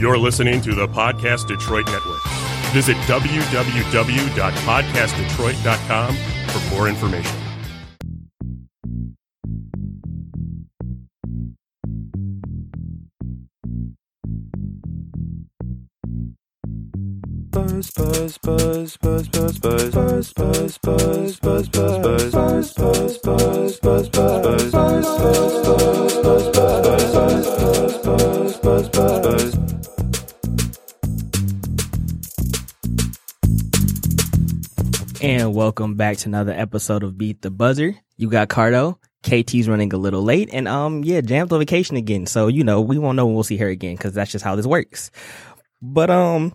You're listening to the Podcast Detroit Network. Visit www.podcastdetroit.com for more information. Buzz, buzz, buzz, buzz, buzz, buzz, buzz, buzz, buzz, buzz, buzz, buzz, buzz, buzz, buzz, buzz, buzz, buzz, buzz, And welcome back to another episode of Beat the Buzzer. You got Cardo. KT's running a little late, and um, yeah, jammed on vacation again. So you know we won't know when we'll see her again because that's just how this works. But um,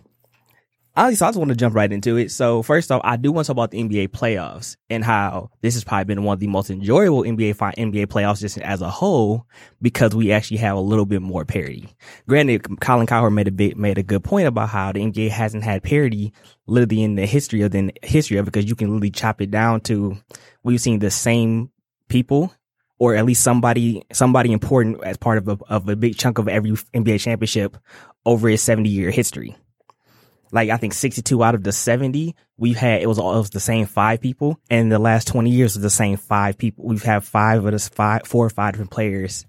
honestly, I just want to jump right into it. So first off, I do want to talk about the NBA playoffs and how this has probably been one of the most enjoyable NBA fi- NBA playoffs just as a whole because we actually have a little bit more parity. Granted, Colin Cowherd made a bit made a good point about how the NBA hasn't had parity literally in the history of the history of it because you can literally chop it down to we've seen the same people or at least somebody somebody important as part of a, of a big chunk of every NBA championship over its 70 year history. Like I think 62 out of the 70 we've had it was all it was the same five people and the last 20 years was the same five people. We've had five of us five four or five different players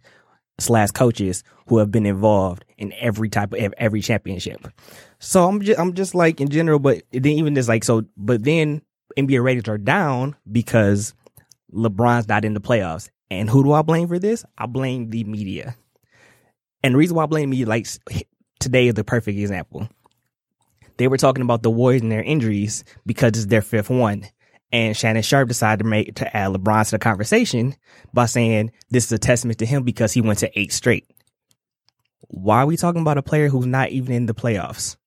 slash coaches who have been involved in every type of every championship. So I'm just I'm just like in general, but then even this like so but then NBA ratings are down because LeBron's not in the playoffs. And who do I blame for this? I blame the media. And the reason why I blame media, like today is the perfect example. They were talking about the Warriors and their injuries because it's their fifth one. And Shannon Sharpe decided to make to add LeBron to the conversation by saying this is a testament to him because he went to eight straight. Why are we talking about a player who's not even in the playoffs?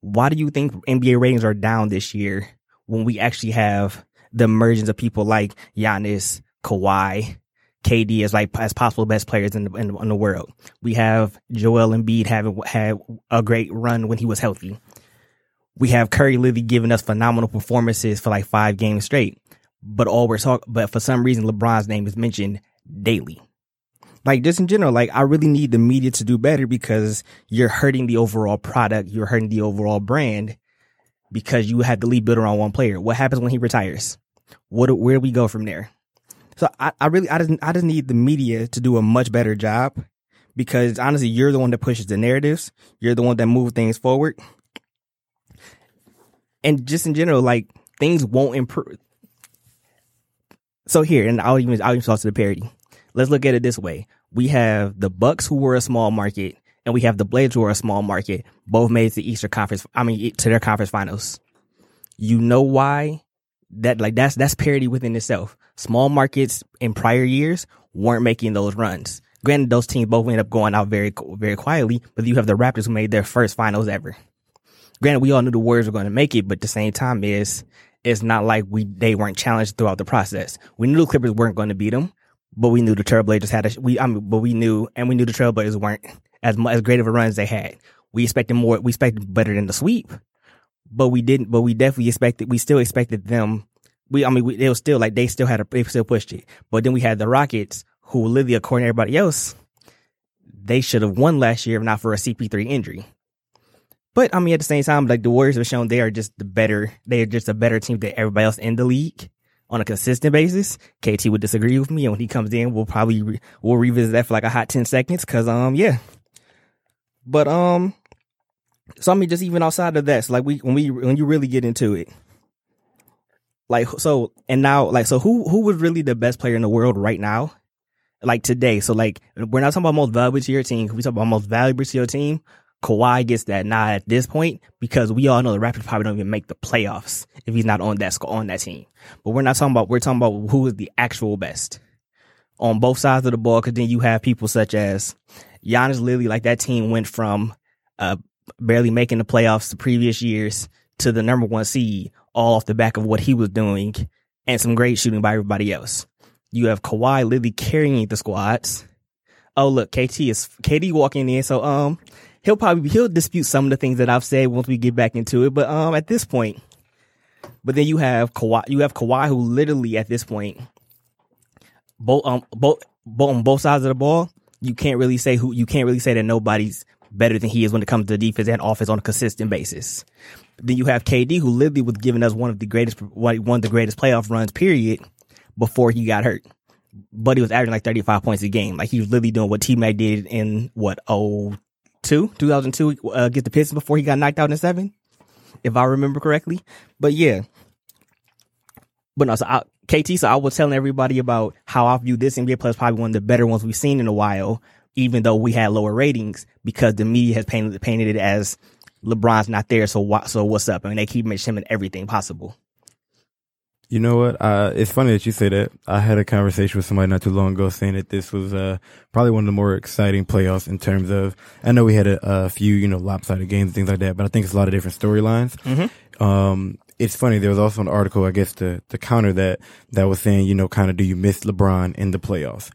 Why do you think NBA ratings are down this year when we actually have the emergence of people like Giannis, Kawhi, KD as like as possible best players in the, in, in the world. We have Joel Embiid having had a great run when he was healthy. We have Curry Lily giving us phenomenal performances for like five games straight. But all we're talking, but for some reason, LeBron's name is mentioned daily. Like just in general, like I really need the media to do better because you're hurting the overall product. You're hurting the overall brand because you have to lead build around one player. What happens when he retires? What, where do we go from there? So I, I really, I just, I just need the media to do a much better job because honestly, you're the one that pushes the narratives. You're the one that moves things forward. And just in general, like things won't improve. So here, and I'll even, I'll even talk to the parity. Let's look at it this way. We have the Bucks who were a small market and we have the Blazers who are a small market. Both made to Eastern Conference. I mean, to their conference finals. You know why that like that's that's parity within itself. Small markets in prior years weren't making those runs. Granted, those teams both ended up going out very very quietly, but you have the Raptors who made their first finals ever. Granted, we all knew the Warriors were going to make it, but at the same time, is it's not like we they weren't challenged throughout the process. We knew the Clippers weren't going to beat them, but we knew the Trailblazers had a we I mean, but we knew and we knew the Trailblazers weren't as as great of a run as they had. We expected more. We expected better than the sweep, but we didn't. But we definitely expected. We still expected them we, I mean, we, they were still like, they still had a, they still pushed it. But then we had the Rockets, who literally, according to everybody else, they should have won last year if not for a CP3 injury. But I mean, at the same time, like the Warriors have shown they are just the better, they are just a better team than everybody else in the league on a consistent basis. KT would disagree with me. And when he comes in, we'll probably, re- we'll revisit that for like a hot 10 seconds. Cause, um, yeah. But, um, so I mean, just even outside of that, so like we, when we, when you really get into it, like so, and now like so, who who was really the best player in the world right now? Like today, so like we're not talking about most valuable to your team. We talk about most valuable to your team. Kawhi gets that nod at this point because we all know the Raptors probably don't even make the playoffs if he's not on that on that team. But we're not talking about we're talking about who is the actual best on both sides of the ball. Because then you have people such as Giannis Lily, like that team went from uh, barely making the playoffs the previous years to the number one seed all off the back of what he was doing and some great shooting by everybody else. You have Kawhi literally carrying the squads. Oh look, KT is KD walking in, so um he'll probably he'll dispute some of the things that I've said once we get back into it. But um at this point, but then you have Kawhi you have Kawhi who literally at this point both um both, both on both sides of the ball, you can't really say who you can't really say that nobody's better than he is when it comes to defense and offense on a consistent basis. Then you have KD, who literally was giving us one of the greatest, one of the greatest playoff runs, period, before he got hurt. But he was averaging like 35 points a game. Like he was literally doing what T Mac did in what, oh, two, 2002, uh, against the Pistons before he got knocked out in seven, if I remember correctly. But yeah. But no, so I, KT, so I was telling everybody about how I view this NBA Plus probably one of the better ones we've seen in a while, even though we had lower ratings because the media has painted, painted it as LeBron's not there. So what, so what's up? I mean, they keep mentioning everything possible. You know what? Uh, it's funny that you say that. I had a conversation with somebody not too long ago saying that this was uh, probably one of the more exciting playoffs in terms of. I know we had a, a few, you know, lopsided games and things like that, but I think it's a lot of different storylines. Mm-hmm. Um, it's funny. There was also an article, I guess, to to counter that that was saying, you know, kind of, do you miss LeBron in the playoffs?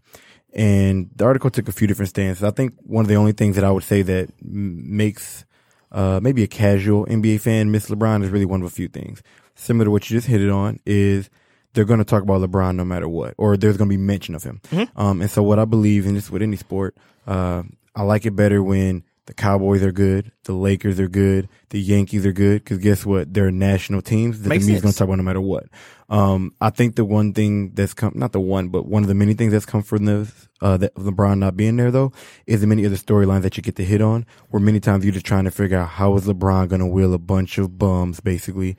And the article took a few different stances. I think one of the only things that I would say that m- makes uh, maybe a casual NBA fan miss LeBron is really one of a few things similar to what you just hit it on, is they're going to talk about LeBron no matter what, or there's going to be mention of him. Mm-hmm. Um, and so what I believe in this with any sport, uh, I like it better when the Cowboys are good, the Lakers are good, the Yankees are good, because guess what? They're national teams that Makes the media's going to talk about no matter what. Um, I think the one thing that's come, not the one, but one of the many things that's come from this, uh, that LeBron not being there though, is the many other storylines that you get to hit on, where many times you're just trying to figure out how is LeBron going to wheel a bunch of bums basically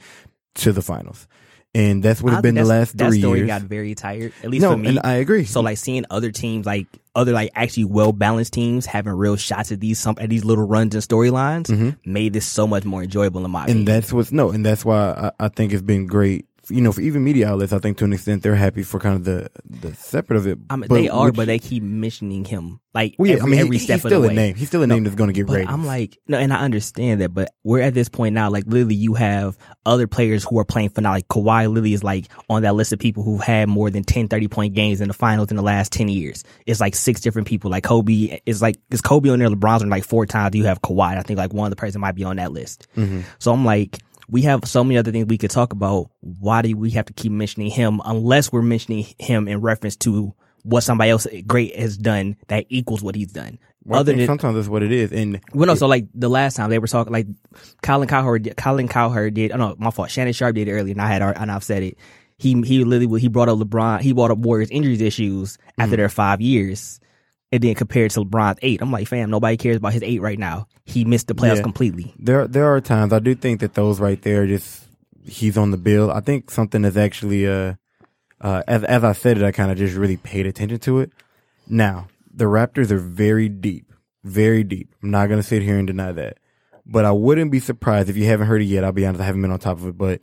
to the finals. And that's what it's been the last that three story years. got very tired, at least no, for me. and I agree. So like seeing other teams, like other like actually well balanced teams having real shots at these some at these little runs and storylines made this so much more enjoyable in my Mm-hmm. and opinion. that's what's no, and that's why I, I think it's been great. You know, for even media outlets, I think to an extent they're happy for kind of the the separate of it. I mean, but they are, which- but they keep mentioning him like well, yeah, every, I mean, every he- step he's of still the a way. name. He's still a name that's going to get ratings. I'm like, no, and I understand that, but we're at this point now, like literally you have other players who are playing for now, like Kawhi literally is like on that list of people who've had more than 10, 30 point games in the finals in the last 10 years. It's like six different people. Like Kobe is like, is Kobe on there? LeBron's on like four times. You have Kawhi. I think like one of the person might be on that list. Mm-hmm. So I'm like, we have so many other things we could talk about. Why do we have to keep mentioning him unless we're mentioning him in reference to what somebody else great has done that equals what he's done? Well, Other than sometimes that's what it is. And well, no, so like the last time they were talking, like Colin Cowherd, did, Colin Cowherd did. Oh no, my fault. Shannon Sharpe did it earlier, and I had and I've said it. He he literally he brought up LeBron. He brought up Warriors injuries issues after mm-hmm. their five years, and then compared to LeBron's eight. I'm like, fam, nobody cares about his eight right now. He missed the playoffs Yeah. completely. there there are times I do think that those right there just he's on the bill. I think something is actually uh uh as as I said it, I kind of just really paid attention to it. Now the Raptors are very deep, very deep. I'm not gonna sit here and deny that, but I wouldn't be surprised if you haven't heard it yet. I'll be honest, I haven't been on top of it, but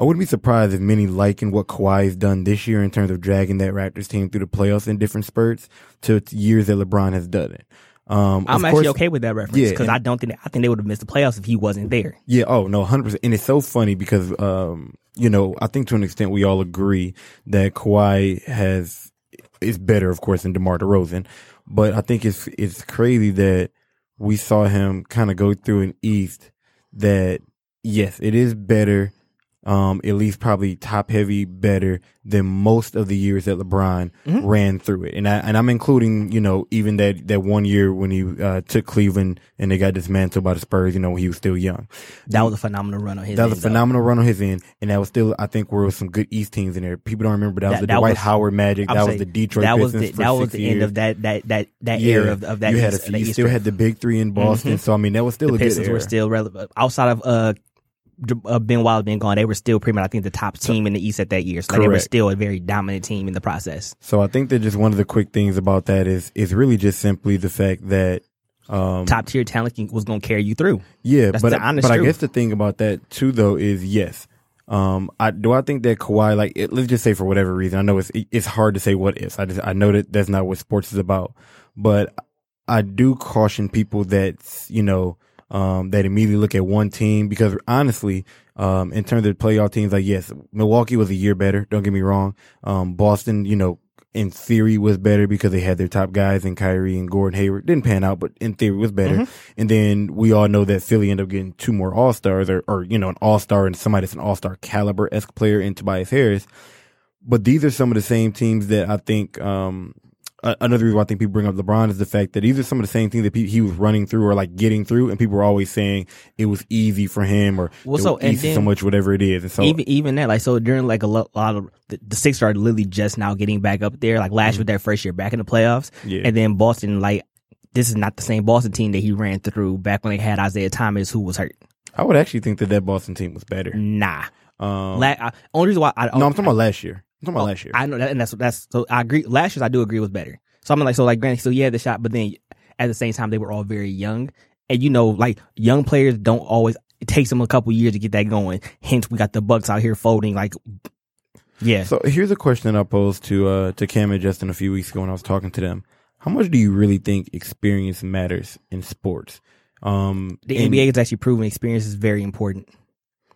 I wouldn't be surprised if many liken what Kawhi's done this year in terms of dragging that Raptors team through the playoffs in different spurts to years that LeBron has done it. Um, I'm actually course- okay with that reference because and- I don't think I think they would have missed the playoffs if he wasn't there. Yeah. Oh no, hundred percent. And it's so funny because, um, you know, I think to an extent we all agree that Kawhi has is better, of course, than DeMar DeRozan. But I think it's it's crazy that we saw him kind of go through an East that yes, it is better. Um, at least probably top heavy better than most of the years that LeBron Mm-hmm. ran through it. And I, and I'm including, you know, even that, that one year when he, uh, took Cleveland and they got dismantled by the Spurs, you know, when he was still young. That was a phenomenal run on his. That was a end, though. phenomenal run on his end, and that was still, I think, were some good East teams in there. People don't remember that, was the that Dwight was- Howard Magic. That was the Detroit That was Pistons the that was the end of that that that that Yeah. era of, of that. you had a East- that you still had the big three in Boston, so I mean that was still the a good Pistons era. were still relevant outside of uh, uh Ben Wallace being gone. They were still pretty much I think the top team in the East at that year. So like, they were still a very dominant team in the process. so I think that just one of the quick things about that is is really just simply the fact that um, Top tier talent was going to carry you through. Yeah, That's but but I guess the thing about that too, though, is yes. Um, I do I think that Kawhi, like, it, let's just say for whatever reason, I know it's it's hard to say what ifs. I just I know that that's not what sports is about, but I do caution people that you know um, that immediately look at one team because honestly, um, in terms of playoff teams, like yes, Milwaukee was a year better. Don't get me wrong. Um, Boston, you know, in theory was better because they had their top guys in Kyrie and Gordon Hayward. Didn't pan out, but in theory was better. And then we all know that Philly ended up getting two more All Stars or, or, you know, an All Star and somebody that's an All Star caliber esque player in Tobias Harris. But these are some of the same teams that I think, um, uh, another reason why I think people bring up LeBron is the fact that these are some of the same things that pe- he was running through or like getting through, and people were always saying it was easy for him or Well, so- easy so much, whatever it is. And so even even that, like so during like a lo- lot of the, the Sixers are literally just now getting back up there. Like last year, their first year back in the playoffs, Yeah. and then Boston, like this is not the same Boston team that he ran through back when they had Isaiah Thomas, who was hurt. I would actually think that that Boston team was better. Nah, Um, La- I, only reason why I no, I'm talking about last year. I'm talking about Oh, last year. I know that, and that's that's so I agree. Last year's I do agree was better. So I'm like, so like, granted, so you had the shot, but then at the same time they were all very young, and you know, like young players don't always. It takes them a couple years to get that going. Hence, we got the Bucks out here folding. Like, yeah, So here's a question I posed to uh to Cam and Justin a few weeks ago when I was talking to them. How much do you really think experience matters in sports? Um, the NBA has actually proven experience is very important.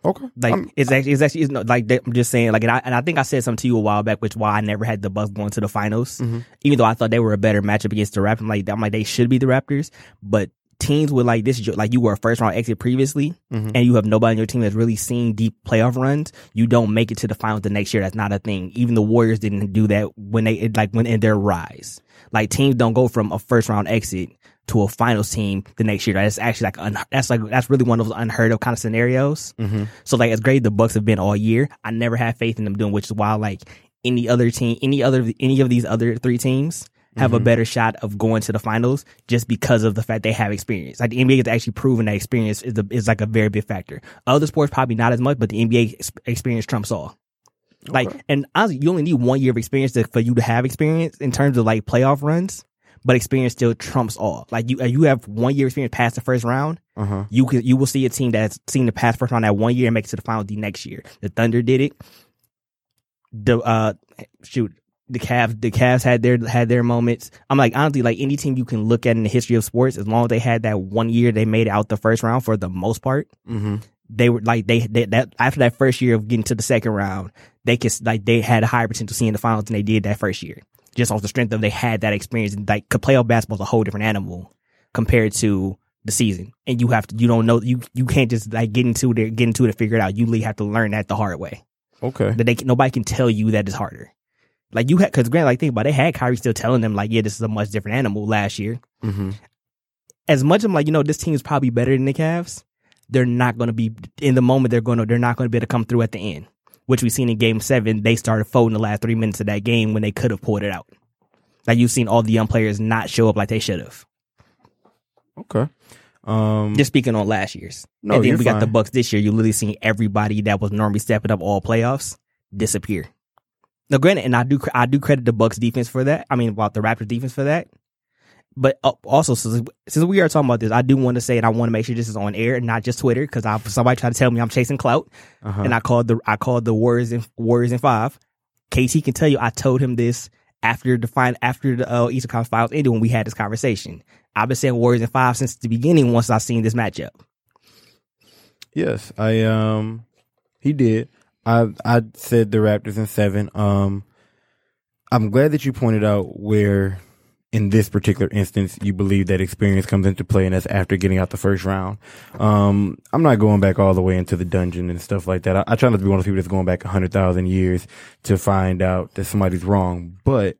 Okay, Like I'm- it's actually it's actually it's not, like they- I'm just saying like and I and I think I said something to you a while back, which why I never had the Bucks going to the finals, Mm-hmm. even though I thought they were a better matchup against the Raptors. I'm like I'm like they should be the Raptors, but teams with like this, like you were a first round exit previously, Mm-hmm. and you have nobody on your team that's really seen deep playoff runs. You don't make it to the finals the next year. That's not a thing. Even the Warriors didn't do that when they it, like when in their rise. Like teams don't go from a first round exit to a finals team the next year. That's actually like un- that's like that's really one of those unheard of kind of scenarios. Mm-hmm. So like as great as the Bucks have been all year, I never had faith in them doing, which is why like any other team, any other any of these other three teams have a better shot of going to the finals just because of the fact they have experience. Like the NBA has actually proven that experience is a, is like a very big factor. Other sports probably not as much, but the NBA experience trumps all. Like, and honestly, you only need one year of experience to, for you to have experience in terms of like playoff runs, but experience still trumps all. Like you, you have one year experience past the first round, Uh huh. you can you will see a team that's seen the past first round that one year and make it to the final the next year. The Thunder did it. The uh shoot the Cavs the Cavs had their had their moments. I'm like honestly like any team you can look at in the history of sports as long as they had that one year they made out the first round for the most part. Mm-hmm. They were like they, they that after that first year of getting to the second round they could like they had a higher potential seeing the finals than they did that first year just off the strength of they had that experience and like playoff basketball is a whole different animal compared to the season. And you have to, you don't know, you, you can't just like get into it, get into it and figure it out. You really have to learn that the hard way. Okay. That they, nobody can tell you that it's harder. Like you had, cause Grant, like think about it, they had Kyrie still telling them like, yeah, this is a much different animal last year. Mm-hmm. As much I'm like, you know, this team is probably better than the Cavs. They're not going to be in the moment. They're going to, they're not going to be able to come through at the end, which we've seen in game seven. They started folding the last three minutes of that game when they could have pulled it out. Like you've seen all the young players not show up like they should have. Okay. Um. Just speaking on last year's. No, and then we got the. Bucks this year. You literally seen everybody that was normally stepping up all playoffs disappear. Now, granted, and I do I do credit the Bucks defense for that. I mean, about the Raptors defense for that. But uh, also, since, since we are talking about this, I do want to say, and I want to make sure this is on air and not just Twitter, because I somebody tried to tell me I'm chasing clout, uh-huh. and I called the I called the Warriors in Warriors in five. KT can tell you, I told him this after the final after the uh, Eastern Conference Finals ended when we had this conversation. I've been saying Warriors in five since the beginning. Once I seen this matchup. Yes, I um he did. I I said the Raptors in seven. Um I'm glad that you pointed out where in this particular instance you believe that experience comes into play and that's after getting out the first round. Um I'm not going back all the way into the dungeon and stuff like that. I, I try not to be one of those people that's going back a hundred thousand years to find out that somebody's wrong. But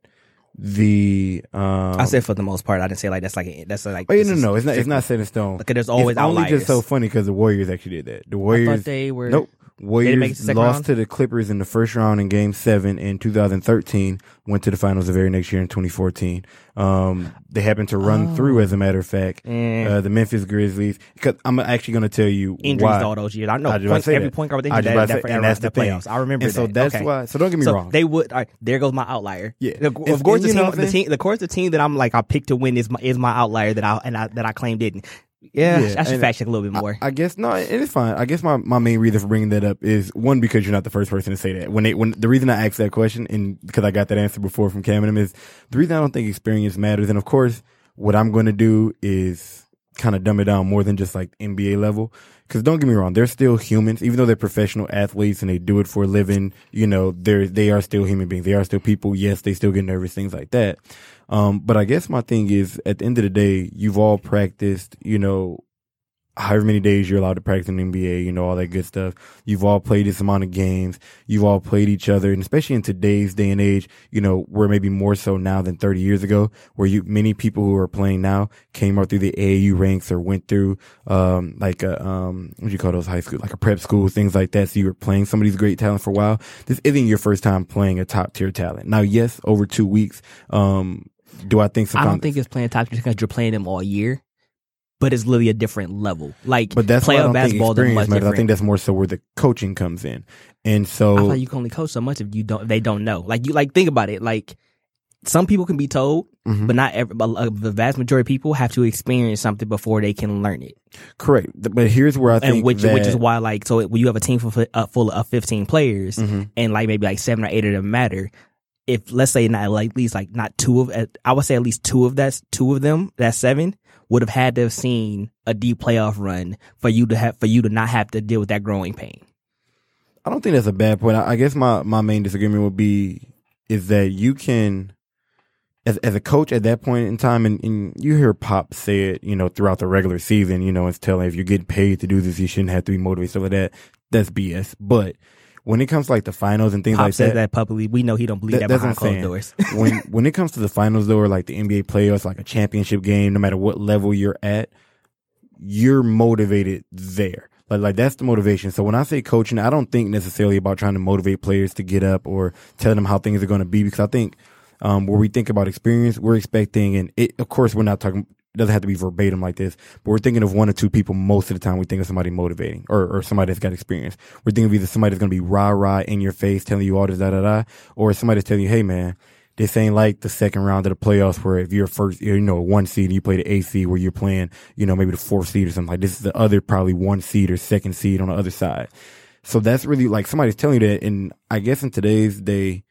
the um I said for the most part. I didn't say like that's like a, that's like. Oh, yeah, no, no, it's not. It's not set in stone. Because there's always it's only outliers. just so funny because the Warriors actually did that. The I Warriors thought they were. Nope. Warriors lost round? to the Clippers in the first round in Game Seven in 2013. Went to the finals the very next year in 2014. Um, they happened to run Oh. through, as a matter of fact, Eh. uh, the Memphis Grizzlies. Because I'm actually going to tell you Injuries why. all those years. I know I point, every that. point guard with was injury that, that, and that's the playoffs. I remember And so that. that's okay. why. So don't get me so wrong. They would. All right, there goes my outlier. Yeah. Of, If- course, the team, the team, of course, the team that I'm like I picked to win is my is my outlier that I and I that I claim didn't. Yeah, Yeah, I should fact check a little bit more. I, I guess no, it is fine. I guess my, my main reason for bringing that up is one because you're not the first person to say that. When they when the reason I asked that question and because I got that answer before from Cam and him is the reason I don't think experience matters. And of course, what I'm going to do is kind of dumb it down more than just like NBA level. Because don't get me wrong, they're still humans, even though they're professional athletes and they do it for a living. You know, they're they are still human beings. They are still people. Yes, they still get nervous, things like that. Um, but I guess my thing is, at the end of the day, you've all practiced, you know, however many days you're allowed to practice in NBA, you know, all that good stuff. You've all played this amount of games. You've all played each other. And especially in today's day and age, you know, where maybe more so now than 30 years ago, where you, many people who are playing now came up through the AAU ranks or went through, um, like a, um, what do you call those high school, like a prep school, things like that. So you were playing some of these great talent for a while. This isn't your first time playing a top tier talent. Now, yes, over two weeks, um, do I think I don't think it's playing top because you're playing them all year, but it's literally a different level. Like, But that's think basketball experience matters. I think that's more so where the coaching comes in. And so I like you can only coach so much if you don't. If they don't know. Like you, like think about it. Like some people can be told, Mhm. but not every. But uh, the vast majority of people have to experience something before they can learn it. correct. But here's where I think and which that, which is why like so when you have a team full, uh, full of 15 players Mhm. and like maybe like seven or eight of them matter. If let's say not like at least like not two of I would say at least two of that two of them that seven would have had to have seen a deep playoff run for you to have for you to not have to deal with that growing pain. I don't think that's a bad point. I, guess my, my main disagreement would be is that you can, as as a coach at that point in time, and, and you hear Pop say it, you know, throughout the regular season, you know, it's telling if you're getting paid to do this, you shouldn't have to be motivated. Stuff that. That's BS. But when it comes to like the finals and things Pop like says that, that. publicly. We know he don't believe That- that, behind closed doors. when when it comes to the finals though, or like the NBA playoffs, like a championship game, no matter what level you're at, you're motivated there. Like like that's the motivation. So when I say coaching, I don't think necessarily about trying to motivate players to get up or tell them how things are going to be because I think um, where we think about experience, we're expecting, and it, of course, we're not talking. It doesn't have to be verbatim like this, but we're thinking of one or two people most of the time. We think of somebody motivating or, or somebody that's got experience. We're thinking of either somebody that's going to be rah rah in your face, telling you all this da da da, or somebody that's telling you, hey man, this ain't like the second round of the playoffs where if you're first, you know, one seed and you play the eighth seed where you're playing, you know, maybe the fourth seed or something like this is the other probably one seed or second seed on the other side. So that's really like somebody's telling you that. And I guess in today's day,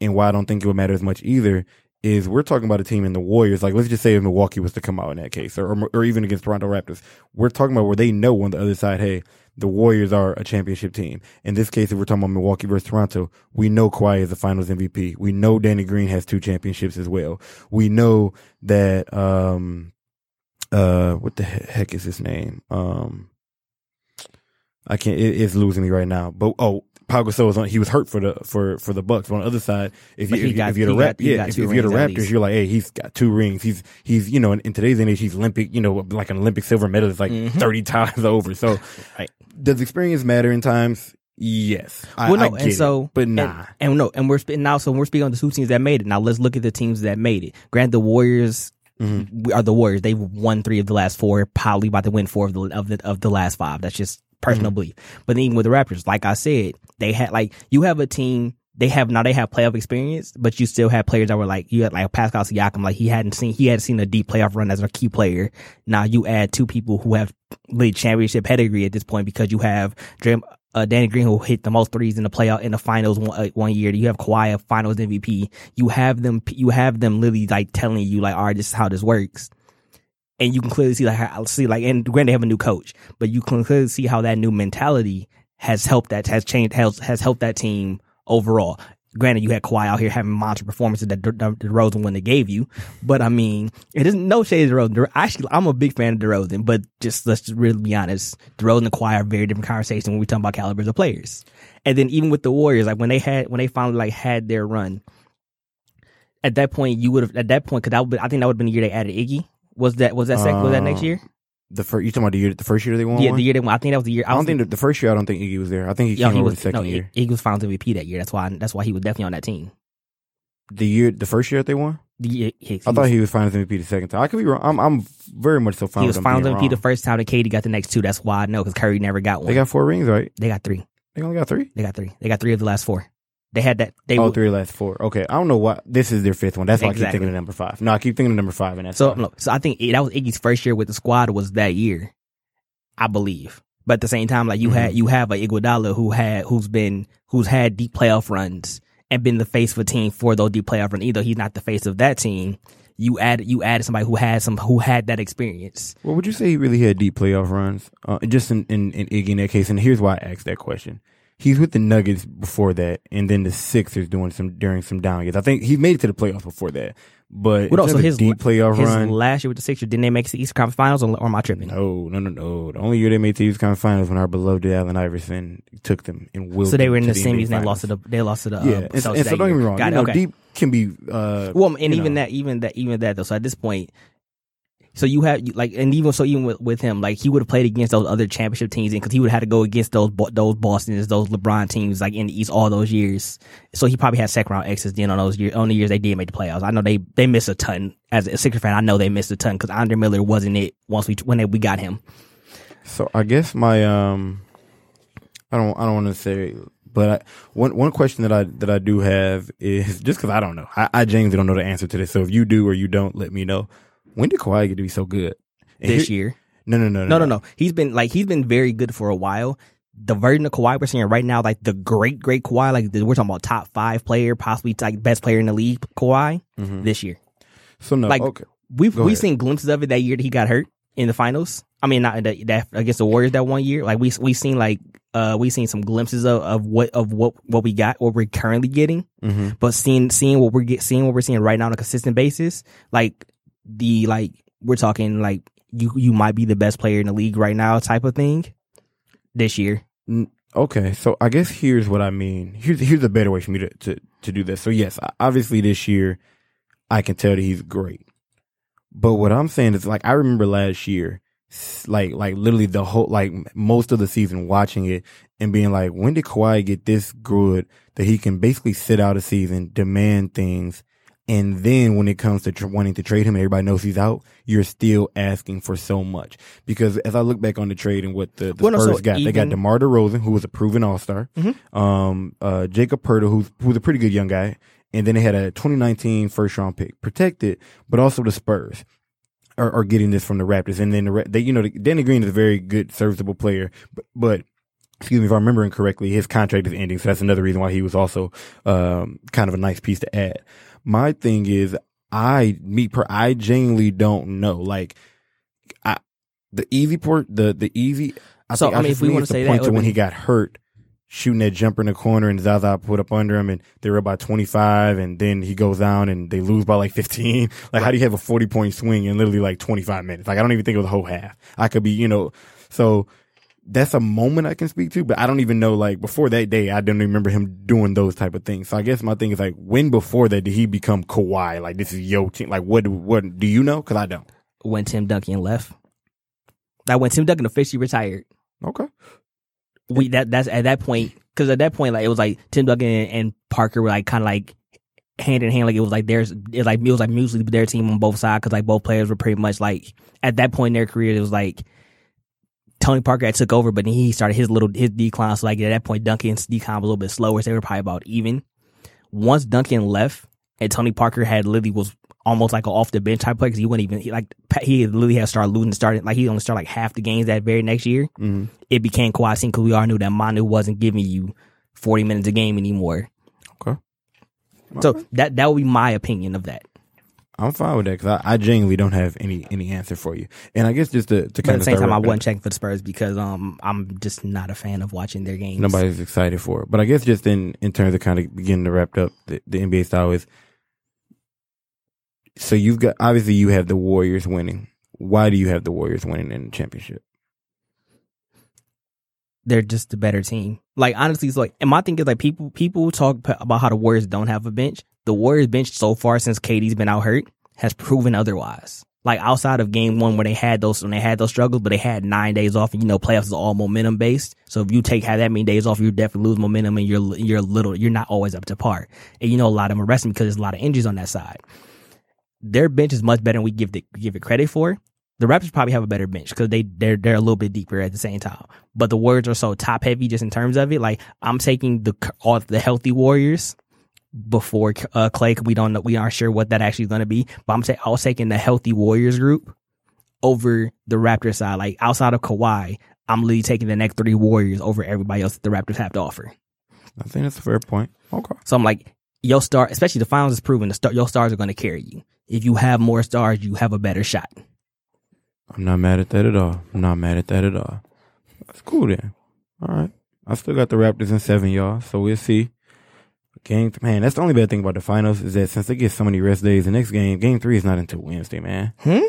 and why I don't think it would matter as much either is we're talking about a team in the Warriors. Like, let's just say if Milwaukee was to come out in that case, or, or, or even against Toronto Raptors, we're talking about where they know on the other side, hey, the Warriors are a championship team. In this case, if we're talking about Milwaukee versus Toronto, we know Kawhi is the Finals MVP. We know Danny Green has two championships as well. We know that um, uh, what the heck is his name? Um, I can't. It, it's losing me right now. But oh, Pau Gasol was on. He was hurt for the for for the Bucks. But on the other side, if you if, got, if, you're the he rap, got- yeah, if, if you're the Raptors, you're like, hey, he's got two rings. He's he's you know in, in today's age, he's Olympic. You know, like an Olympic silver medalist, like Mhm. thirty times over. So, Right. does experience matter in times? Yes, I, well, no, and it, so but and- nah. and, no, and we're spe- now so we're speaking on the two teams that made it. Now let's look at the teams that made it. Grant the Warriors Mhm. we are the Warriors. They've won three of the last four, probably about to win four of the of the of the last five. That's just personal Mm-hmm. belief. But even with the Raptors, like I said, they had like you have a team. They have now they have playoff experience, but you still have players that were like you had like Pascal Siakam, like he hadn't seen he had seen a deep playoff run as a key player. Now you add two people who have lead championship pedigree at this point because you have Dram, uh, Danny Green who hit the most threes in the playoff in the finals one, uh, one year. You have Kawhi a Finals MVP. You have them. You have them literally like telling you like, all right, this is how this works and you can clearly see like how, see like and granted they have a new coach, but you can clearly see how that new mentality has helped that has changed has has helped that team overall. Granted, you had Kawhi out here having monster performances that DeRozan when they gave you, but I mean, it isn't no shade of DeRozan. Actually, I'm a big fan of DeRozan, but just let's just really be honest, DeRozan and Kawhi are very different conversations when we talk about calibers of players. And then even with the Warriors, like when they had when they finally like had their run, at that point you would have at that point because I think that would have been the year they added Iggy. Was that was that second was that next Um, year? The first you talking about the year the first year they won? Yeah, one? the year they won. I think that was the year. I don't was- think the, the first year. I don't think Iggy was there. I think he came he over was the second no, year. Iggy was Finals MVP that year. That's why. That's why he was definitely on that team. The year, the first year that they won. The year, he, I thought he was Finals MVP the second time. I could be wrong. I'm, I'm very much so he was Finals MVP wrong. the first time, and KD got the next two. That's why I know because Curry never got one. They got four rings, right? they got three. They only got three. They got three. They got three of the last four. They had that. They Oh, were- three last four. Okay, I don't know why this is their fifth one. That's why I keep thinking of number five. No, I keep thinking of number five, and that's So no, so I think that was Iggy's first year with the squad was that year, I believe. But at the same time, like you Mhm. had you have a Iguodala who had who's been who's had deep playoff runs and been the face of a team for those deep playoff runs. Either he's not the face of that team. You added you added somebody who had some who had that experience. Well, would you say he really had deep playoff runs? Uh, just in, in, in Iggy in that case, and here's why I asked that question. He's with the Nuggets before that, and then the Sixers doing some during some down years. I think he made it to the playoffs before that, but What also his deep playoff his run. last year with the Sixers, didn't they make it to the Eastern Conference Finals or, or am I tripping? no, no, no, no. The only year they made the East Conference Finals when our beloved Allen Iverson took them and willed So they were in the NBA semis and they lost to the they lost to the uh, yeah, and, Celtics and so don't get me wrong. Got you know, okay. deep can be. Uh, Well, and even know. that, even that, even that though. So at this point, so you have like, and even so, even with, with him, like he would have played against those other championship teams, and because he would have had to go against those those Boston's, those LeBron teams, like in the East all those years. So he probably had second round exits then on those years, on the years they did make the playoffs. I know they they missed a ton. As a Sixers fan, I know they missed a ton because Andre Miller wasn't it once we when they, we got him. So I guess my um, I don't I don't want to say, but I, one one question that I that I do have is just because I don't know, I, I genuinely don't know the answer to this. So if you do or you don't, let me know. When did Kawhi get to be so good? And This here- year, No, no, no, no, no, no. He's been like he's been very good for a while. The version of Kawhi we're seeing right now, like the great, great Kawhi, like the, we're talking about top five player, possibly like best player in the league, Kawhi Mhm. this year. So no, like- okay. We've Go we ahead. seen glimpses of it that year that he got hurt in the finals. I mean, not in the, that against the Warriors that one year. Like we we seen like uh we seen some glimpses of, of what of what what we got, what we're currently getting. hmm But seeing seeing what we're get seeing what we're seeing right now on a consistent basis, like the like we're talking like you you might be the best player in the league right now type of thing this year. Okay, so I guess here's what I mean. Here's here's a better way for me to to, to do this. So yes, obviously this year I can tell that he's great. But what I'm saying is like I remember last year like like literally the whole like most of the season watching it and being like when did Kawhi get this good that he can basically sit out a season, demand things and then when it comes to tr- wanting to trade him and everybody knows he's out, you're still asking for so much. Because as I look back on the trade and what the, the Well, Spurs so got, they got even- DeMar DeRozan, who was a proven All-Star, Mhm. um, uh, Jakob Poeltl, who's, who's a pretty good young guy, and then they had a 2019 first round pick protected, but also the Spurs are, are getting this from the Raptors. And then the, they, you know, the, Danny Green is a very good, serviceable player, but, but excuse me if I'm remembering correctly, his contract is ending. So that's another reason why he was also, um, kind of a nice piece to add. My thing is, I, me per, I genuinely don't know. Like, I, the easy port, the, the easy, I So, think, I mean, just if we it's the say that, point it to when he be- got hurt, shooting that jumper in the corner and Zaza put up under him and they were about 25 and then he goes down and they lose by like 15. Like how do you have a 40 point swing in literally like 25 minutes? Like I don't even think it was a whole half. I could be, you know, so that's a moment I can speak to, but I don't even know like before that day, I don't remember him doing those type of things. So I guess my thing is like when before that did he become Kawhi? Like this is yo team. Like what, what do you know? Cause I don't. When Tim Duncan left, that when Tim Duncan officially retired, Okay. we that that's at that point because at that point like it was like Tim Duncan and, and Parker were like kind of like hand in hand like it was like there's it like it was like mutually their team on both sides because like both players were pretty much like at that point in their career it was like Tony Parker had took over but then he started his little his decline so like at that point Duncan's decline was a little bit slower so they were probably about even once Duncan left and Tony Parker had literally was almost like an off the bench type player because he wouldn't even he like he literally had started losing started like he only started like half the games that very next year Mm-hmm. it became Kawhi because we all knew that Manu wasn't giving you 40 minutes a game anymore. Okay. So that that would be my opinion of that. I'm fine with that because I, I genuinely don't have any any answer for you. And I guess just to, to kind at of the same time, I wasn't checking for the Spurs because um I'm just not a fan of watching their games. nobody's excited for it. But I guess just in in terms of kind of beginning to wrap up the, the NBA style is. So you've got obviously you have the Warriors winning. Why do you have the Warriors winning in the championship? They're just a better team. Like honestly, it's like, and my thing is like people people talk about how the Warriors don't have a bench. The Warriors bench so far since KD's been out hurt has proven otherwise. Like outside of game one where they had those when they had those struggles, but they had nine days off, and you know playoffs is all momentum based. So if you take have that many days off, you definitely lose momentum, and you're you're little you're not always up to par. And you know a lot of them are resting because there's a lot of injuries on that side. Their bench is much better than we give the, give it credit for. The Raptors probably have a better bench because they they're they're a little bit deeper at the same time. But the Warriors are so top heavy just in terms of it. Like I'm taking the all the healthy Warriors before uh, Clay. 'cause We don't know. We aren't sure what that actually is going to be. But I'm saying I was taking the healthy Warriors group over the Raptors side. Like outside of Kawhi, I'm literally taking the next three Warriors over everybody else that the Raptors have to offer. I think that's a fair point. Okay. So I'm like, your star, especially the finals is proven the star, your stars are going to carry you. If you have more stars, you have a better shot. I'm not mad at that at all. I'm not mad at that at all. That's cool then. All right. I still got the Raptors in seven, y'all. So we'll see. Game, man, that's the only bad thing about the finals is that since they get so many rest days, the next game, game three is not until Wednesday, man. Hmm?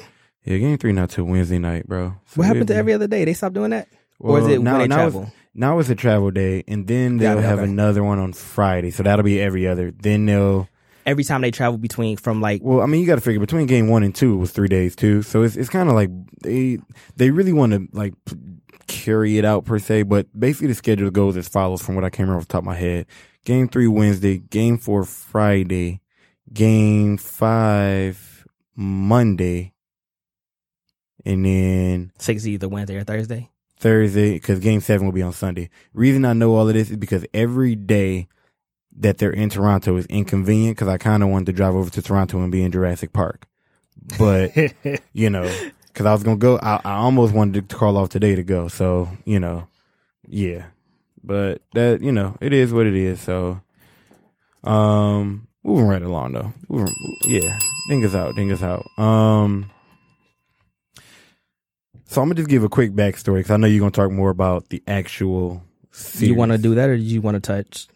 Yeah, game three not till Wednesday night, bro. So What happened to every other day? They stopped doing that, or is it now- when they now it's- travel? Now it's a travel day, and then they'll it, have okay. another one on Friday. So that'll be every other. Then they'll. Every time they travel between from like Well, I mean, you got to figure between game one and two it was three days too. So it's it's kind of like they they really want to like p- carry it out per se, but basically the schedule goes as follows from what I came remember off the top of my head. Game three Wednesday, game four Friday, game five Monday, and then six either Wednesday or Thursday. Thursday because game seven will be on Sunday. Reason I know all of this is because every day that they're in Toronto is inconvenient because I kind of wanted to drive over to Toronto and be in Jurassic Park. But, you know, because I was going to go, I, I almost wanted to call off today to go. So, you know, yeah. But that, you know, it is what it is. So, um, moving right along though. Moving, yeah. Dingus out, dingus out. Um, so I'm gonna just give a quick backstory because I know you're gonna talk more about the actual. Do you want to do that, or do you want to touch?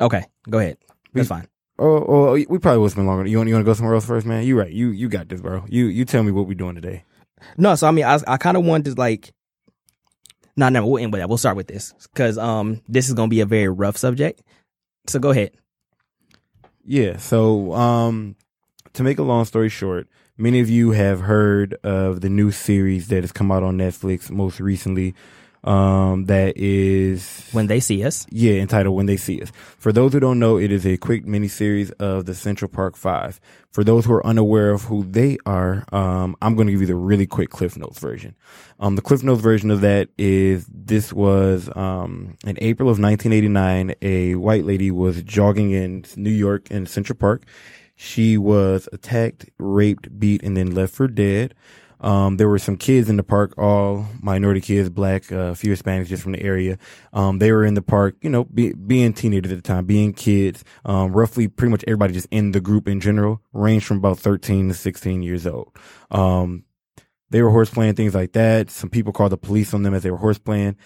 Okay, go ahead. That's We- fine. Oh, oh, we probably will spend longer. You want you want to go somewhere else first, man? You right. You you got this, bro. You you tell me what we're doing today. No, so I mean, I I kind of wanted to like. No, never. we'll end with that. We'll start with this because um this is gonna be a very rough subject. So go ahead. Yeah. So, um, to make a long story short, many of you have heard of the new series that has come out on Netflix most recently. Um, that is When they see us, Yeah, entitled When They See Us. For those who don't know, it is a quick miniseries of the Central Park Five. For those who are unaware of who they are, um, I'm going to give you the really quick Cliff Notes version. Um, the Cliff Notes version of that is this was um, in April of 1989. A white lady was jogging in New York in Central Park. She was attacked, raped, beat, and then left for dead. Um, there were some kids in the park, all minority kids, black, uh, a few Hispanics just from the area. Um, they were in the park, you know, be, being teenagers at the time, being kids. Um, roughly pretty much everybody just in the group in general ranged from about 13 to 16 years old. Um, they were horseplaying, things like that. Some people called the police on them as they were horseplaying,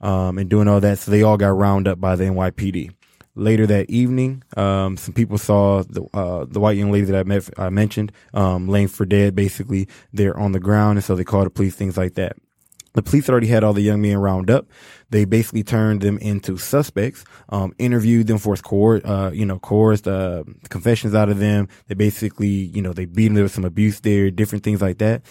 um, and doing all that. So they all got rounded up by the NYPD. Later that evening, um, some people saw the uh, the white young lady that I met I mentioned um, laying for dead. Basically, they're on the ground, and so they called the police. Things like that. The police already had all the young men round up. They basically turned them into suspects, um, interviewed them, forced coer- uh, you know, coerced, uh, confessions out of them. They basically, you know, they beat them. There was some abuse there, different things like that.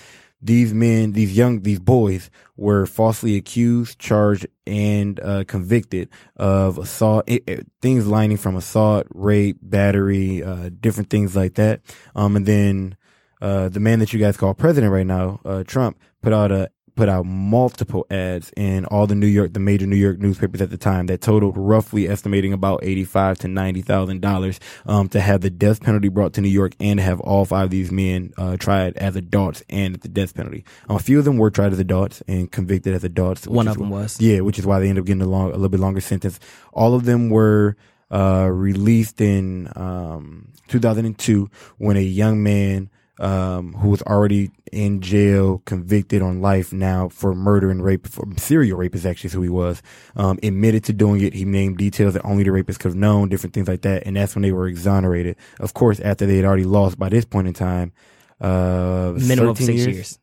These men, these young, these boys were falsely accused, charged, and, uh, convicted of assault, it, it- things lining from assault, rape, battery, uh, different things like that. Um, and then, uh, the man that you guys call president right now, uh, Trump, put out a put out multiple ads in all the New York, the major New York newspapers at the time that totaled roughly estimating about eighty-five to ninety thousand dollars um, to have the death penalty brought to New York and have all five of these men uh, tried as adults and at the death penalty. Um, a few of them were tried as adults and convicted as adults. one of them was. yeah, which is why they ended up getting a long, a little bit longer sentence. All of them were uh, released in um, 2002 when a young man um, who was already in jail, convicted on life now for murder and rape, for serial rape is actually who he was, um, admitted to doing it. He named details that only the rapist could have known, different things like that, and that's when they were exonerated. Of course, after they had already lost by this point in time, uh, Minimum of 13 six years.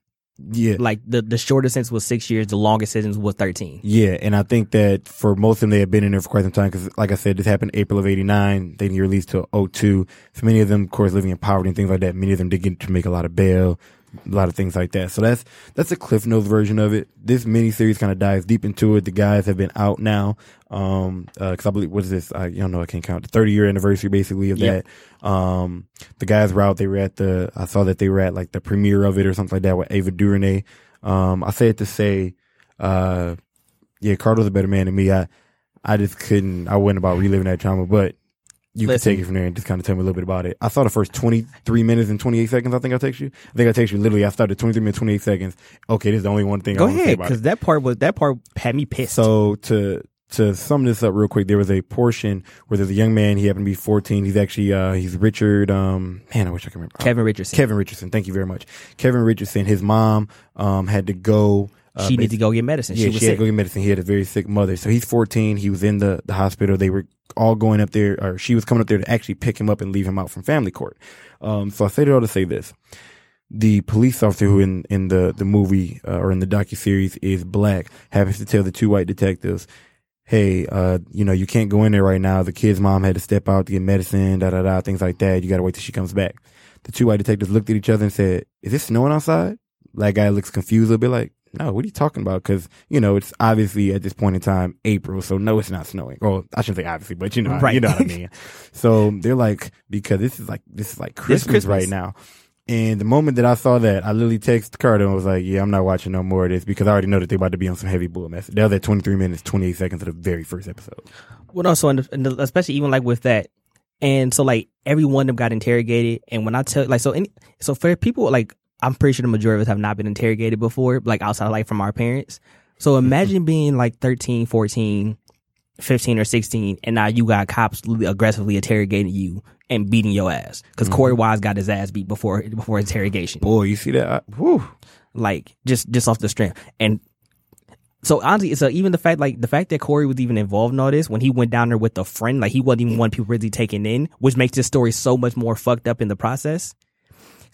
Yeah, Like the the shortest sentence was six years. The longest sentence was thirteen. Yeah, and I think that for most of them, they had been in there for quite some time because, like I said, this happened April of '89. They didn't get released till '02. For many of them, of course, living in poverty and things like that, many of them did get to make a lot of bail, a lot of things like that. So that's that's a Cliff Notes version of it. This miniseries kind of dives deep into it. The guys have been out now, um, because I believe what is this? I don't know. I can't count the 30 year anniversary basically of Yep. that. Um, the guys were out. They were at the. I saw that they were at like the premiere of it or something like that with Ava DuVernay. Um, I say it to say, uh, yeah, Carter's a better man than me. I, I just couldn't, I wasn't about reliving that trauma, but you Listen. can take it from there and just kind of tell me a little bit about it. I saw the first 23 minutes and 28 seconds. I think I text you. I think I text you literally. I started 23 minutes, 28 seconds. Okay. This is the only one thing Go I want to say ahead, because that part was that part had me pissed. So to to sum this up real quick, there was a portion where there's a young man. He happened to be 14. He's actually uh he's Richard. Um, man, I wish I could remember. Kevin Richardson. Kevin Richardson. Thank you very much. Kevin Richardson. His mom um had to go Uh, she needed to go get medicine. yeah, she was she had sick. to go get medicine. He had a very sick mother. So he's 14. He was in the, the hospital. They were all going up there, or she was coming up there to actually pick him up and leave him out from family court. Um, so I say that all to say this. The police officer who in, in the, the movie, uh, or in the docu-series is black, happens to tell the two white detectives, hey, uh, you know, you can't go in there right now. The kid's mom had to step out to get medicine, da da da, things like that. You gotta wait till she comes back. The two white detectives looked at each other and said, is it snowing outside? Black guy looks confused a little bit like, no, what are you talking about? Cause, you know, it's obviously at this point in time, April. So no, it's not snowing. Well, I shouldn't say obviously, but you know, Right. you know what I mean. so they're like, because this is like, this is like Christmas, Christmas. right now. And the moment that I saw that, I literally texted Carter and was like, yeah, I'm not watching no more of this because I already know that they're about to be on some heavy bull mess. That was at 23 minutes, 28 seconds of the very first episode. Well, no, so in the, in the, especially even like with that, and so like every one of them got interrogated, and when I tell like so any so for people like I'm pretty sure the majority of us have not been interrogated before, like outside of like from our parents. So imagine mm-hmm. being like 13, 14, 15 or 16, and now you got cops aggressively interrogating you and beating your ass because mm-hmm. Korey Wise got his ass beat before before interrogation Boy, you see that? I, whew. like just just off the strength. And so honestly, so even the fact like the fact that Korey was even involved in all this when he went down there with a friend, like he wasn't even one people really taking in, which makes this story so much more fucked up in the process.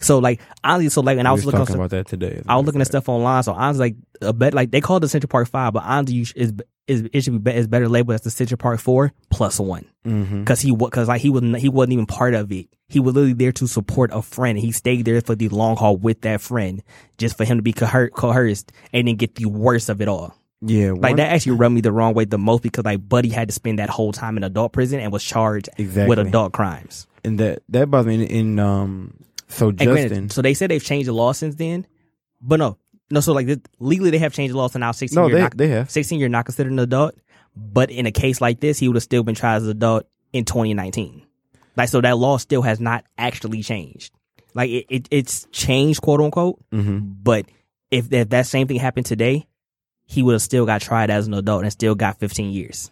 So like honestly, so like, and I was was looking, about that today. I was looking at stuff online. So honestly, like a bet, like they called it Central Park Five, but honestly, you sh- is is it should be, be is better labeled as the Central Park Four plus one because he because like he was he wasn't even part of it. He was literally there to support a friend. And he stayed there for the long haul with that friend, just for him to be coerced and then get the worst of it all. Yeah, Like that actually rubbed me the wrong way the most because like Buddy had to spend that whole time in adult prison and was charged Exactly. with adult crimes. and that that bothers me. In, in um, so And granted, Justin, so they said they've changed the law since then, but no, no. So like this, legally they have changed the law, so now sixteen. no, you're they not, they have. sixteen. You're not considered an adult, but in a case like this, he would have still been tried as an adult in 2019. Like so, that law still has not actually changed. Like it, it it's changed, quote unquote. hmm But if, if that same thing happened today, he would have still got tried as an adult and still got 15 years.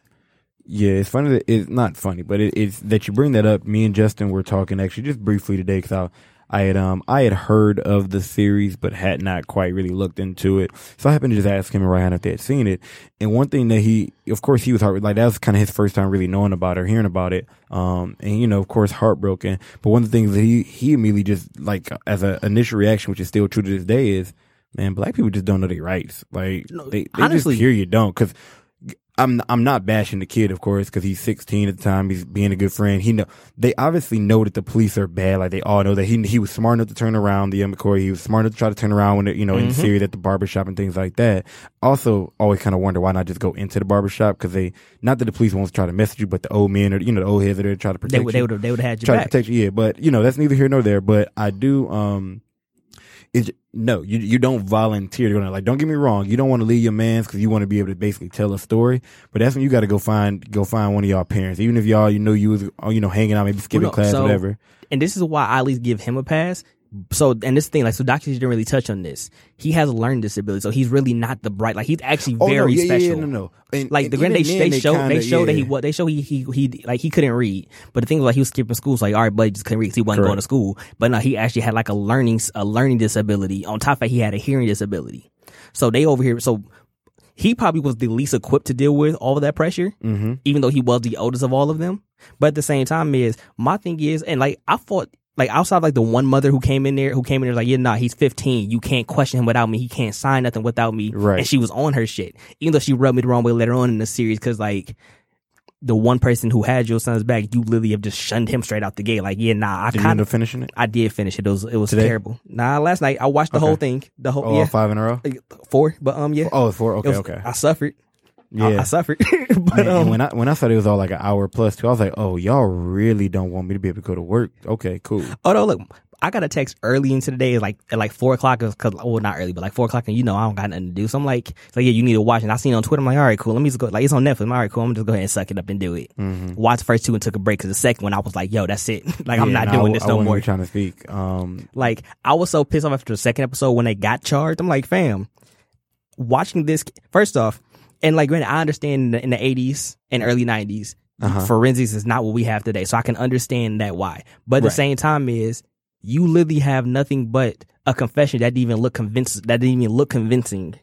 Yeah, it's funny. That, it's not funny, but it, it's that you bring that up. Me and Justin were talking actually just briefly today because I, I had um I had heard of the series but had not quite really looked into it. So I happened to just ask him and Ryan if they had seen it. And one thing that he, of course, he was heart like that was kind of his first time really knowing about it or hearing about it. Um, and you know, of course, heartbroken. But one of the things that he he immediately just like as an initial reaction, which is still true to this day, is man, black people just don't know their rights. Like they, they honestly- just you don't because. I'm I'm not bashing the kid, of course, because he's 16 at the time. He's being a good friend. He know they obviously know that the police are bad. Like they all know that he he was smart enough to turn around the young McCoy. He was smart enough to try to turn around when it, you know in the series at the barbershop and things like that. Also, always kind of wonder why not just go into the barbershop because they not that the police won't try to message you, but the old men or you know the old heads are there to try to protect They would you they would have they would have had your try to back. protect you. Yeah, but you know that's neither here nor there. But I do. Um, no, you you don't volunteer to go. Like, don't get me wrong, you don't want to leave your man's because you want to be able to basically tell a story. But that's when you got to go find go find one of y'all parents, even if y'all you know you was you know hanging out, maybe skipping Well, no, class, so- whatever. and this is why I at least give him a pass. So, and this thing, like, so doctors didn't really touch on this. He has a learning disability, so he's really not the bright. Like, he's actually Oh, no, very yeah, yeah, special. yeah, no, no. And, Like and the grand they, even they, then, show kinda- they show that he what they show he he he like he couldn't read, but the thing was like he was skipping school, so like all right, buddy just couldn't read 'cause he wasn't Correct. going to school. But no, he actually had like a learning a learning disability. On top of that, he had a hearing disability. So they over here, so he probably was the least equipped to deal with all of that pressure, Mm-hmm. even though he was the oldest of all of them. But at the same time, is my thing is, and like I fought. Like outside, like the one mother who came in there, who came in there like, yeah, nah, he's 15. You can't question him without me. He can't sign nothing without me. Right. And she was on her shit, even though she rubbed me the wrong way later on in the series, because like the one person who had your son's back, you literally have just shunned him straight out the gate. Like, yeah, nah, I Did kind of, finishing it? I did finish it. It was, it was Today? terrible. Nah, last night I watched the Okay. whole thing. The whole, Oh, yeah, five in a row. four, but um, yeah, Oh, four. Okay, was- okay. I suffered. Yeah. I, I suffered. but Man, and um, when I when I thought it was all like an hour plus too, I was like, oh, y'all really don't want me to be able to go to work? Okay, cool. oh no, look, I got a text early into the day, like at like four o'clock, because well, not early, but like four o'clock, and you know I don't got nothing to do, so I'm like, so yeah, you need to watch. And I seen it on Twitter, I'm like, all right, cool, let me just go. Like it's on Netflix. I'm all right, cool. I'm just going to go ahead and suck it up and do it. Mm-hmm. Watch the first two and took a break because the second one I was like, yo, that's it. like I'm not doing I- this I no more. trying to speak. Um, Like I was so pissed off after the second episode when they got charged. I'm like, fam, watching this. First off, and like, granted, I understand in the, in the 80s and early 90s, Uh-huh. forensics is not what we have today, so I can understand that why. But at the same time, is you literally have nothing but a confession that didn't even look convincing. That didn't even look convincing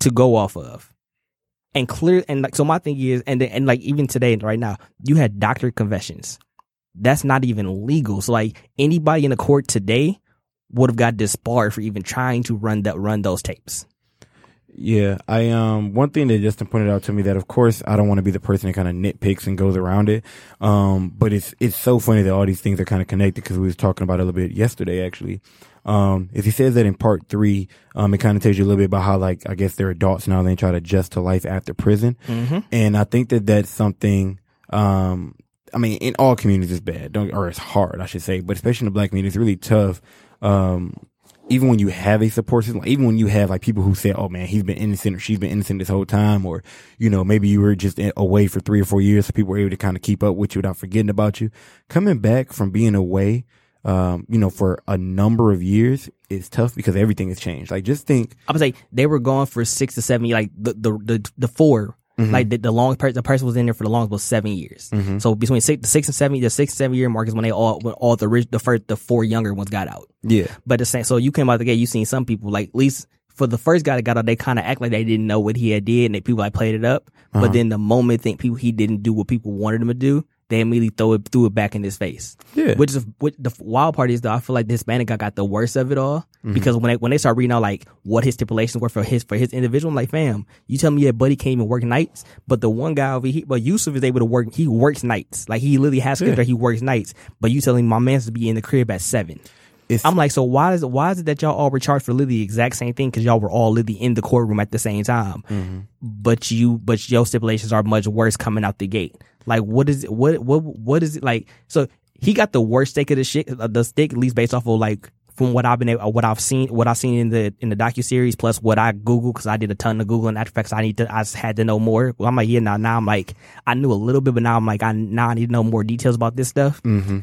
to go off of. And clear and like so my thing is and then, and like even today right now, you had doctor confessions. That's not even legal. So like anybody in the court today would have got disbarred for even trying to run that run those tapes. Yeah, I um one thing that Justin pointed out to me that of course I don't want to be the person that kind of nitpicks and goes around it. Um, but it's it's so funny that all these things are kind of connected because we was talking about a little bit yesterday actually. Um, is he says that in part three, um, it kind of tells you a little bit about how like I guess they're adults now and they try to adjust to life after prison, and I think that that's something. Um, I mean, in all communities, it's bad, don't or it's hard, I should say, but especially in the black community, it's really tough. Um, even when you have a support system, like, even when you have like people who say, "Oh man, he's been innocent or she's been innocent this whole time," or you know, maybe you were just away for three or four years, so people were able to kind of keep up with you without forgetting about you. Coming back from being away, um, you know, for a number of years is tough because everything has changed. Like, just think, I would say they were gone for six to seven, like the the the, the 4 like the, the long per- the person was in there for the longest was seven years. Mm-hmm. So between six, the six and seven, the six and seven year mark is when they all when all the rich, the first the four younger ones got out. yeah, But the same, so you came out the gate, you seen some people like at least for the first guy that got out, they kind of act like they didn't know what he had did, and they people like played it up. But uh-huh. then the moment think people he didn't do what people wanted him to do, they immediately throw it threw it back in his face. Yeah. Which is what the wild part is though. I feel like the Hispanic guy got the worst of it all mm-hmm. because when they when they start reading out like what his stipulations were for his for his individual, I'm like, fam, you tell me your buddy can't even work nights, but the one guy over here, but Yusef is able to work. He works nights, like he literally has schedule. He works nights, but you telling my man's to be in the crib at seven. It's I'm like, so why is it why is it that y'all all were charged for literally the exact same thing? Because y'all were all literally in the courtroom at the same time, but you but your stipulations are much worse coming out the gate. Like, what is it? What what what is it like? So he got the worst stick of the shit, uh, the stick at least based off of like from what I've been able, what I've seen, what I've seen in the in the docu series, plus what I Google because I did a ton of Google and after facts. I need to, I just had to know more. Well, I'm like, yeah, now now I'm like, I knew a little bit, but now I'm like, I now I need to know more details about this stuff. mm-hmm.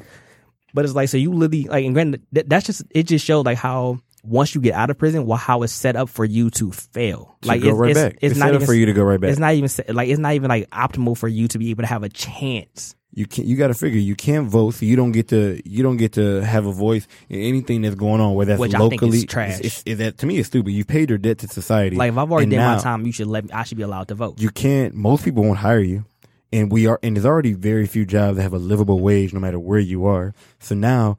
But it's like so you literally like and granted that, that's just it just showed like how once you get out of prison, well, how it's set up for you to fail. To like it's, right it's, it's It's not set up even for you to go right back. It's not even like it's not even like optimal for you to be able to have a chance. you can you got to figure you can't vote, so you don't get to you don't get to have a voice in anything that's going on. Whether that's Which I think is locally, trash. It's, that to me it's stupid. You paid your debt to society. Like if I've already did my time, you should let me. I should be allowed to vote. You can't. Most people won't hire you, and we are. And there's already very few jobs that have a livable wage, no matter where you are. So now.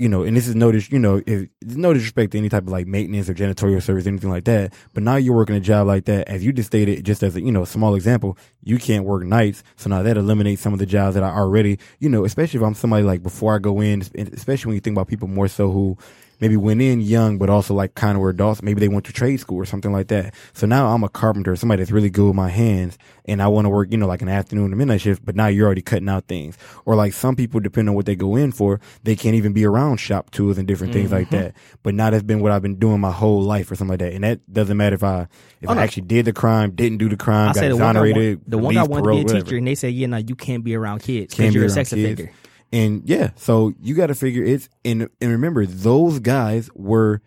You know, and this is no, dis- you know, if, no disrespect to any type of like maintenance or janitorial service, anything like that. But now you're working a job like that, as you just stated, just as a you know small example, you can't work nights. So now that eliminates some of the jobs that I already, you know, especially if I'm somebody like before I go in, especially when you think about people more so who maybe went in young, but also like kind of were adults. Maybe they went to trade school or something like that. So now I'm a carpenter, somebody that's really good with my hands, and I want to work, you know, like an afternoon or midnight shift. But now you're already cutting out things. Or like some people, depending on what they go in for, they can't even be around shop tools and different things like Mm-hmm. that. But now that's been what I've been doing my whole life or something like that. And that doesn't matter if I if Oh, I no. actually did the crime, didn't do the crime, I got said the one exonerated, the one released, wanted to be a whatever. teacher, and they said, "Yeah, no, you can't be around kids because you're a sex offender." And yeah, so you got to figure it's and and remember those guys were,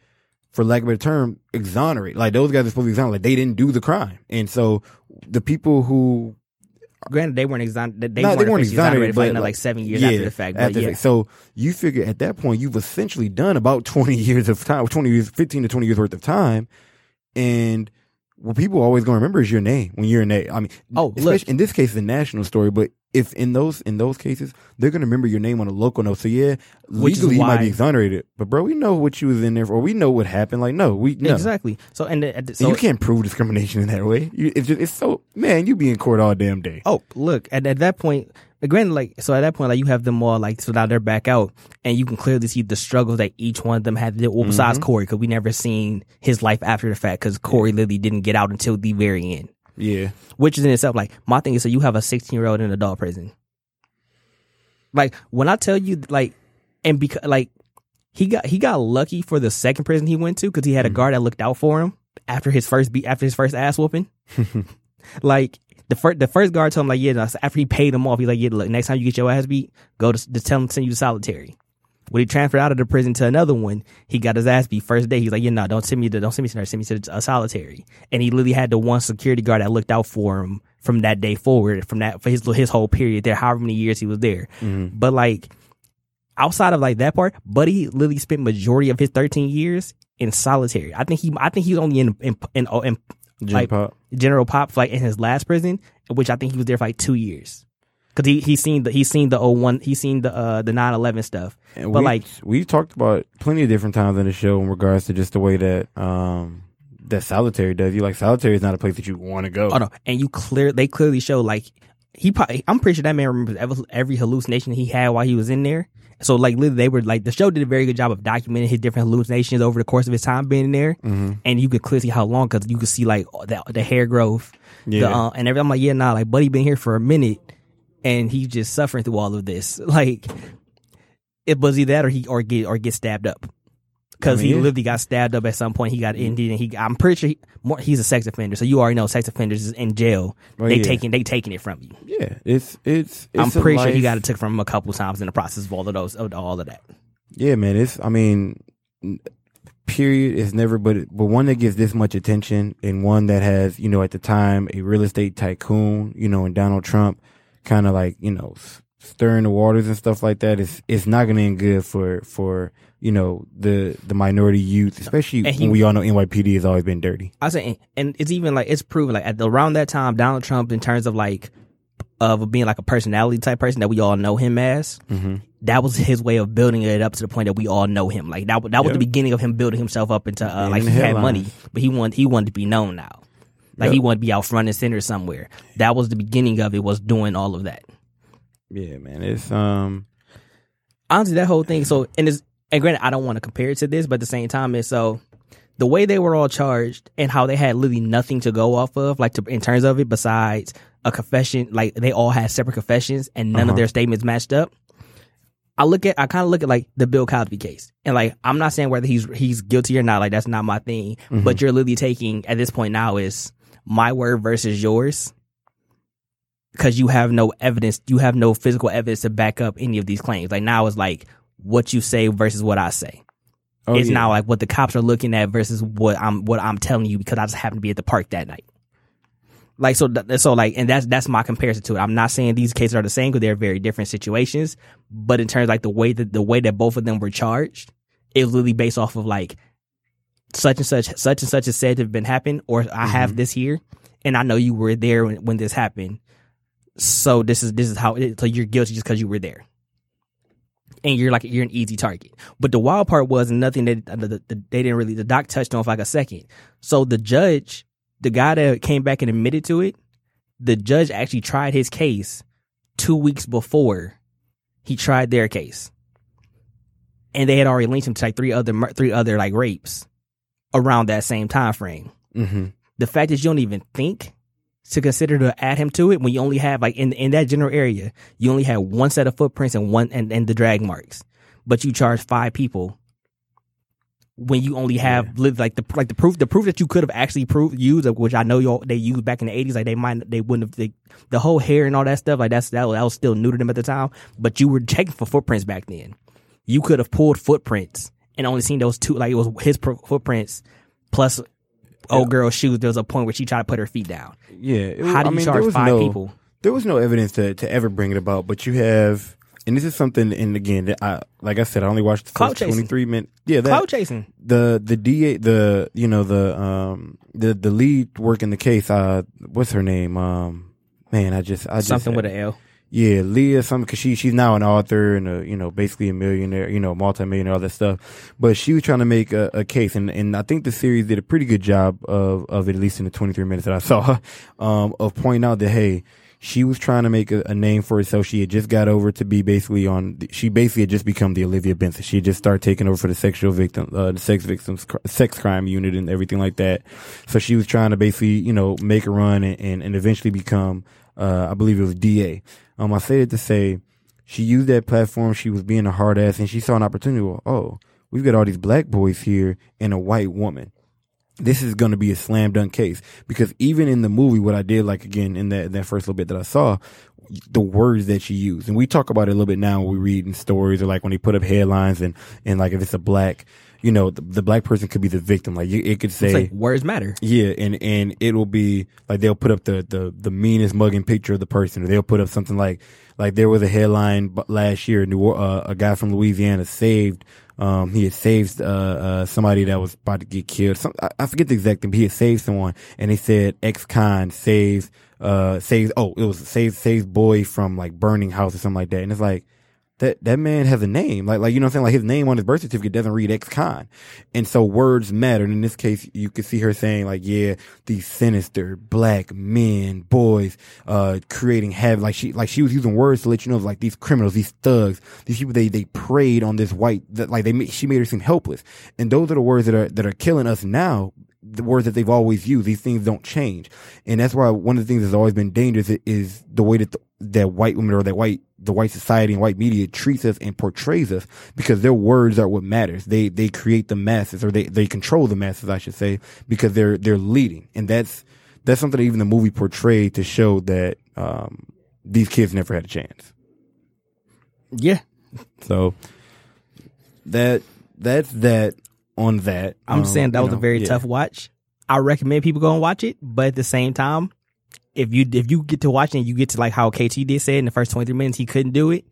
for lack of a better term, exonerated. Like those guys are supposed to be exonerated. Like they didn't do the crime, and so the people who Granted, they weren't exonerated. They, No, weren't they weren't officially exonerated, for like- like seven years yeah, after the fact. After the yeah, fact. So you figure at that point you've essentially done about twenty years of time, twenty years, fifteen to twenty years worth of time, and what people are always going to remember is your name when you're in a. I mean, Oh, look. in this case, it's a national story, but if in those in those cases they're going to remember your name on a local note. So yeah, Which legally you might be exonerated, but bro, we know what you was in there for. We know what happened. Like no, we no. exactly. So and the, at the- And so you can't prove discrimination in that way. You, it's just it's so man, you be in court all damn day. Oh, look at at that point. Granted, like so, at that point, like you have them all like so now they're back out, and you can clearly see the struggles that each one of them had. Well, besides Mm-hmm. Korey, because we never seen his life after the fact, because Korey literally didn't get out until the very end. Yeah, Which is in itself like my thing is so you have a 16 year old in adult prison. Like when I tell you like, and because like he got he got lucky for the second prison he went to because he had a mm-hmm. guard that looked out for him after his first beat after his first ass whooping. like the first the first guard told him like yeah after he paid him off he's like yeah look next time you get your ass beat go to, to tell him send you to solitary. When he transferred out of the prison to another one, he got his ass beat first day. He's like, yeah, no, don't send me to, don't send me to send me to a solitary. And he literally had the one security guard that looked out for him from that day forward, from that, for his, his whole period there, however many years he was there. Mm-hmm. But like, outside of like that part, Buddy literally spent majority of his 13 years in solitary. I think he, I think he was only in, in, in, in like Pop. General Pop, like in his last prison, which I think he was there for like two years. Cause he he seen the he seen the 01, he seen the uh the nine eleven stuff. And but we, like we've talked about plenty of different times in the show in regards to just the way that um that solitary does you. Like solitary is not a place that you want to go. Oh no, and you clear they clearly show like he probably I'm pretty sure that man remembers every, every hallucination he had while he was in there. So like literally they were like the show did a very good job of documenting his different hallucinations over the course of his time being in there, Mm-hmm. and you could clearly see how long because you could see like the the hair growth, the, uh, and everything. I'm like yeah, nah, like Buddy been here for a minute, and he's just suffering through all of this. Like it was either that or he or get or get stabbed up. Because I mean, he oh, yeah. literally got stabbed up at some point. He got mm. ended, and he. I'm pretty sure he, more, he's a sex offender. So you already know sex offenders is in jail. Oh, they yeah. taking they taking it from you. Yeah, it's it's. it's I'm pretty sure he got it took from him a couple times in the process of all of those of all of that. Yeah, man. It's. I mean, period. It's never, but but one that gets this much attention and one that has, you know, at the time a real estate tycoon, you know, and Donald Trump, kind of like you know stirring the waters and stuff like that. It's it's not going to end good for for you know the the minority youth, especially he- when we all know NYPD has always been dirty. I say, and it's even like it's proven like at the, around that time, Donald Trump, in terms of like of being like a personality type person that we all know him as, Mm-hmm. that was his way of building it up to the point that we all know him. Like that, that was Yep. the beginning of him building himself up into uh, like he had money, but he wanted he wanted to be known now. Like Yep. he wanted to be out front and center somewhere. That was the beginning of it. Was doing all of that. Yeah, man. It's um. honestly, that whole thing. So, and it's and granted, I don't want to compare it to this, but at the same time, it's so the way they were all charged and how they had literally nothing to go off of, like to, in terms of it, besides a confession. Like they all had separate confessions, and none Uh-huh. of their statements matched up. I look at, I kind of look at like the Bill Cosby case, and like I'm not saying whether he's he's guilty or not. Like that's not my thing. But you're literally taking at this point now is my word versus yours because you have no evidence, you have no physical evidence to back up any of these claims. Like now it's like what you say versus what I say. Oh, it's yeah. now like what the cops are looking at versus what I'm what I'm telling you because I just happened to be at the park that night. Like so, so like, and that's that's my comparison to it. I'm not saying these cases are the same because they're very different situations, but in terms of, like the way that the way that both of them were charged, it was literally based off of like such and such, such and such is said to have been happened, or I have mm-hmm. this here, and I know you were there when, when this happened. So this is this is how it, so you're guilty just because you were there, and you're like you're an easy target. But the wild part was nothing that uh, the, the, the, they didn't really the doc touched on for like a second. So the judge, the guy that came back and admitted to it, the judge actually tried his case two weeks before he tried their case, and they had already linked him to like three other three other like rapes around that same time frame. Mm-hmm. The fact that you don't even think to consider to add him to it when you only have like in in that general area, you only have one set of footprints and one and, and the drag marks, but you charge five people when you only have li- like the like the proof the proof that you could have actually proved used which I know y'all they used back in the eighties like they might they wouldn't have they, the whole hair and all that stuff like that's that, was- that was still new to them at the time but you were checking for footprints back then you could have pulled footprints and only seen those two like it was his pro- footprints plus old girl's shoes there was a point where she tried to put her feet down Yeah. it was- how do you there charge was five no- people there was no evidence to, to ever bring it about, but you have, and this is something, and again, that I, like I said, I only watched the Clout first chasing. 23 minutes. Yeah, that, cloud chasing the, the DA, the, you know, the, um, the, the lead working the case, uh, what's her name? Um, man, I just, I just, something with an L yeah, Leah, something, cause she, she's now an author and a, you know, basically a millionaire, you know, multimillionaire, all that stuff. But she was trying to make a, a case and, and I think the series did a pretty good job of, of it, at least in the 23 minutes that I saw, um, of pointing out that, hey, she was trying to make a, a name for herself. She had just got over to be basically on, she basically had just become the Olivia Benson. She had just started taking over for the sexual victim, uh, the sex victims, sex crime unit and everything like that. So she was trying to basically, you know, make a run and, and, and eventually become, uh, I believe it was DA. Um, I say it to say she used that platform. She was being a hard ass and she saw an opportunity. Well, oh, we've got all these black boys here and a white woman. This is going to be a slam dunk case because even in the movie, what I did like again in that, that first little bit that I saw the words that you use. And we talk about it a little bit now when we read in stories or like when they put up headlines and, and like if it's a black, you know, the, the black person could be the victim. Like you, it could say, It's like words matter. yeah, and and it'll be like they'll put up the the the meanest mugging picture of the person, or they'll put up something like like there was a headline last year, New uh, a guy from Louisiana saved. Um, he had saved uh, uh, somebody that was about to get killed. Some, I, I forget the exact thing, but he had saved someone, and they said ex-con saves uh saves. Oh, it was saves saves boy from like burning house or something like that, and it's like that that man has a name. Like like you know I'm saying? Like his name on his birth certificate doesn't read ex con. And so words matter. And in this case, you could see her saying like, yeah, these sinister black men, boys, uh, creating havoc. Like she like she was using words to let you know like these criminals, these thugs, these people they they preyed on this white that like they she made her seem helpless. And those are the words that are that are killing us now the words that they've always used. These things don't change, and that's why one of the things that's always been dangerous is the way that the, that white women or that white the white society and white media treats us and portrays us because their words are what matters. They they create the masses or they they control the masses, I should say, because they're they're leading, and that's that's something that even the movie portrayed to show that um, these kids never had a chance. Yeah. So that that's that on that. I'm Um, saying that was a very yeah. tough watch. I recommend people go and watch it, but at the same time, if you if you get to watching, and you get to like how KT did say in the first 23 minutes he couldn't do it,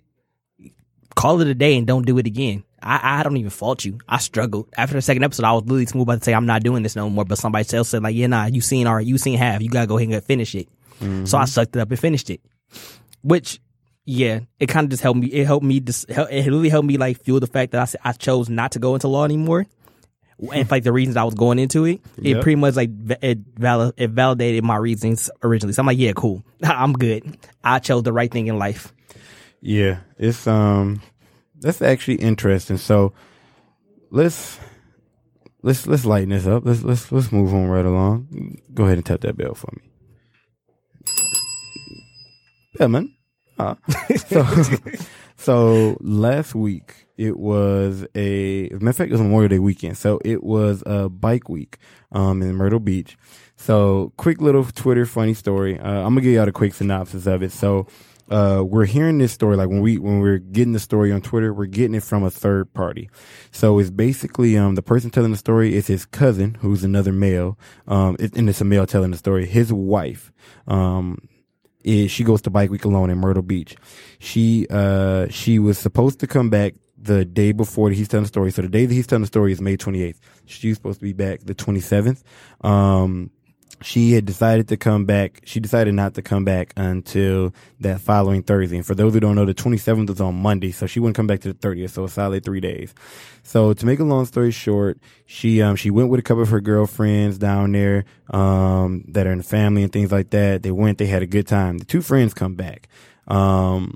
call it a day and don't do it again. I, I don't even fault you. I struggled after the second episode. I was literally smooth about to say I'm not doing this no more, but somebody else said like, yeah, nah, you seen our you seen half. You gotta go ahead and finish it. So I mm-hmm. sucked it up and finished it, which. Yeah, it kind of just helped me. It helped me. Just, it really helped me like fuel the fact that I I chose not to go into law anymore and like the reasons I was going into it, it Yep. pretty much like it, val- it validated my reasons originally. So I'm like, yeah, cool, I'm good. I chose the right thing in life. Yeah, it's um that's actually interesting. So let's let's let's lighten this up. Let's let's let's move on right along. Go ahead and tap that bell for me. Yeah, man. Ah. so so last week it was a as a matter of fact it was Memorial Day weekend. So it was a bike week um in Myrtle Beach. So quick little Twitter funny story. Uh, I'm gonna give y'all a quick synopsis of it. So uh, we're hearing this story like when we when we're getting the story on Twitter, we're getting it from a third party. So it's basically um the person telling the story is his cousin, who's another male. Um, it, and it's a male telling the story. His wife. Um, is she goes to bike week alone in Myrtle Beach. She uh she was supposed to come back the day before he's telling the story. So the day that he's telling the story is May 28th. She's supposed to be back the 27th. Um she had decided to come back. She decided not to come back until that following Thursday. And for those who don't know, the 27th is on Monday, so she wouldn't come back to the 30th. So a solid three days. So to make a long story short, she um she went with a couple of her girlfriends down there um that are in the family and things like that. They went, they had a good time. The two friends come back. Um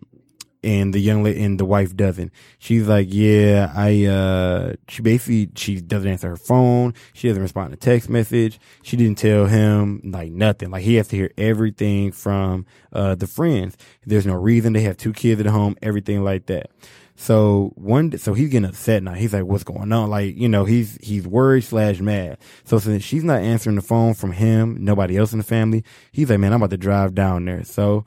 and the young lady and the wife doesn't. She's like, yeah, I, uh, she basically, she doesn't answer her phone. She doesn't respond to text message. She didn't tell him like nothing. Like he has to hear everything from, uh, the friends. There's no reason. They have two kids at home, everything like that. So one, so he's getting upset now. He's like, what's going on? Like, you know, he's, he's worried slash mad. So since she's not answering the phone from him, nobody else in the family, he's like, man, I'm about to drive down there. So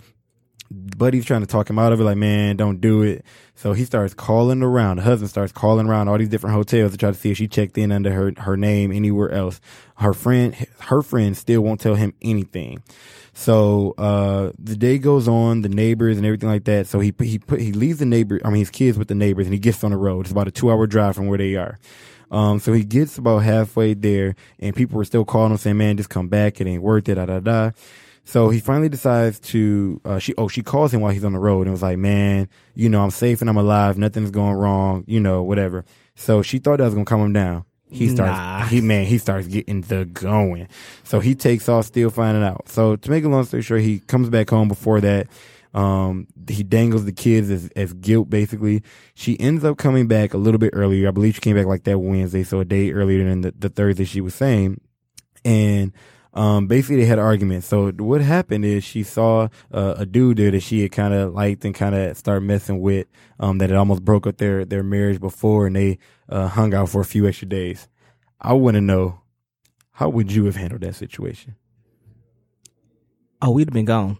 buddy's trying to talk him out of it, like, man, don't do it. So he starts calling around. The husband starts calling around all these different hotels to try to see if she checked in under her, her name anywhere else. Her friend, her friend still won't tell him anything. So, uh, the day goes on, the neighbors and everything like that. So he, he put, he leaves the neighbor, I mean, his kids with the neighbors and he gets on the road. It's about a two hour drive from where they are. Um, so he gets about halfway there and people were still calling him saying, man, just come back. It ain't worth it. Da, da, da. So he finally decides to, uh, she, oh, she calls him while he's on the road and was like, man, you know, I'm safe and I'm alive. Nothing's going wrong, you know, whatever. So she thought that was going to calm him down. He starts, Nah. he, man, he starts getting the going. So he takes off, still finding out. So to make a long story short, he comes back home before that. Um, he dangles the kids as, as guilt, basically. She ends up coming back a little bit earlier. I believe she came back like that Wednesday, so a day earlier than the, the Thursday she was saying. And, um, basically they had an argument. So what happened is she saw uh, a dude there that she had kind of liked and kind of started messing with, um, that had almost broke up their, their marriage before and they, uh, hung out for a few extra days. I want to know, how would you have handled that situation? Oh, we'd have been gone.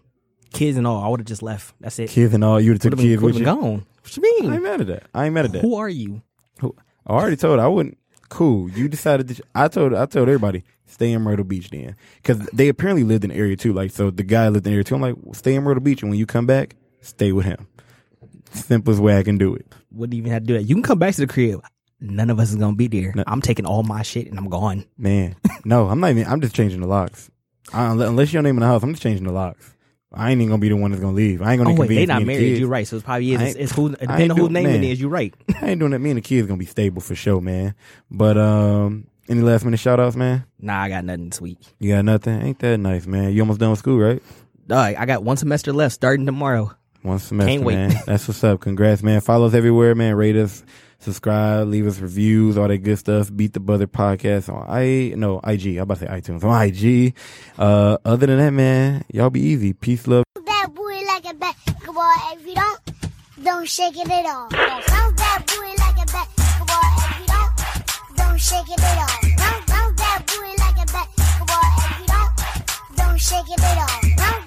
Kids and all, I would have just left. That's it. Kids and all, you would have took kids with been you. gone. What you mean? I ain't mad at that. I ain't mad at that. Who are you? I already told her I wouldn't. Cool. You decided to. I told. I told everybody stay in Myrtle Beach then, because they apparently lived in the area too. Like so, the guy lived in the area too. I'm like, stay in Myrtle Beach, and when you come back, stay with him. Simplest way I can do it. Wouldn't even have to do that. You can come back to the crib. None of us is gonna be there. No. I'm taking all my shit and I'm gone. Man, no, I'm not even. I'm just changing the locks. I, unless your name in the house, I'm just changing the locks. I ain't even gonna be the one that's gonna leave. I ain't gonna. Oh wait, they not me and the married. You're right. So it's probably is. It's, it's who depending on whose name it man. is. You're right. I ain't doing that. Me and the kids gonna be stable for sure, man. But um, any last minute shout outs, man? nah, I got nothing this week. You got nothing? Ain't that nice, man? You almost done with school, right? Dog, I got one semester left starting tomorrow. One semester, Can't wait. man. That's what's up. Congrats, man. Follow us everywhere, man. Rate us, subscribe, leave us reviews, all that good stuff. Beat the Buzzer podcast on I no IG. I'm about to say iTunes on IG. Uh, other than that, man, y'all be easy. Peace, love. that booty like a basketball. If you don't, don't shake it at all. Bounce that booty like don't shake it at all. Don't that booty like a basketball. If you don't, don't shake it at all. Bounce,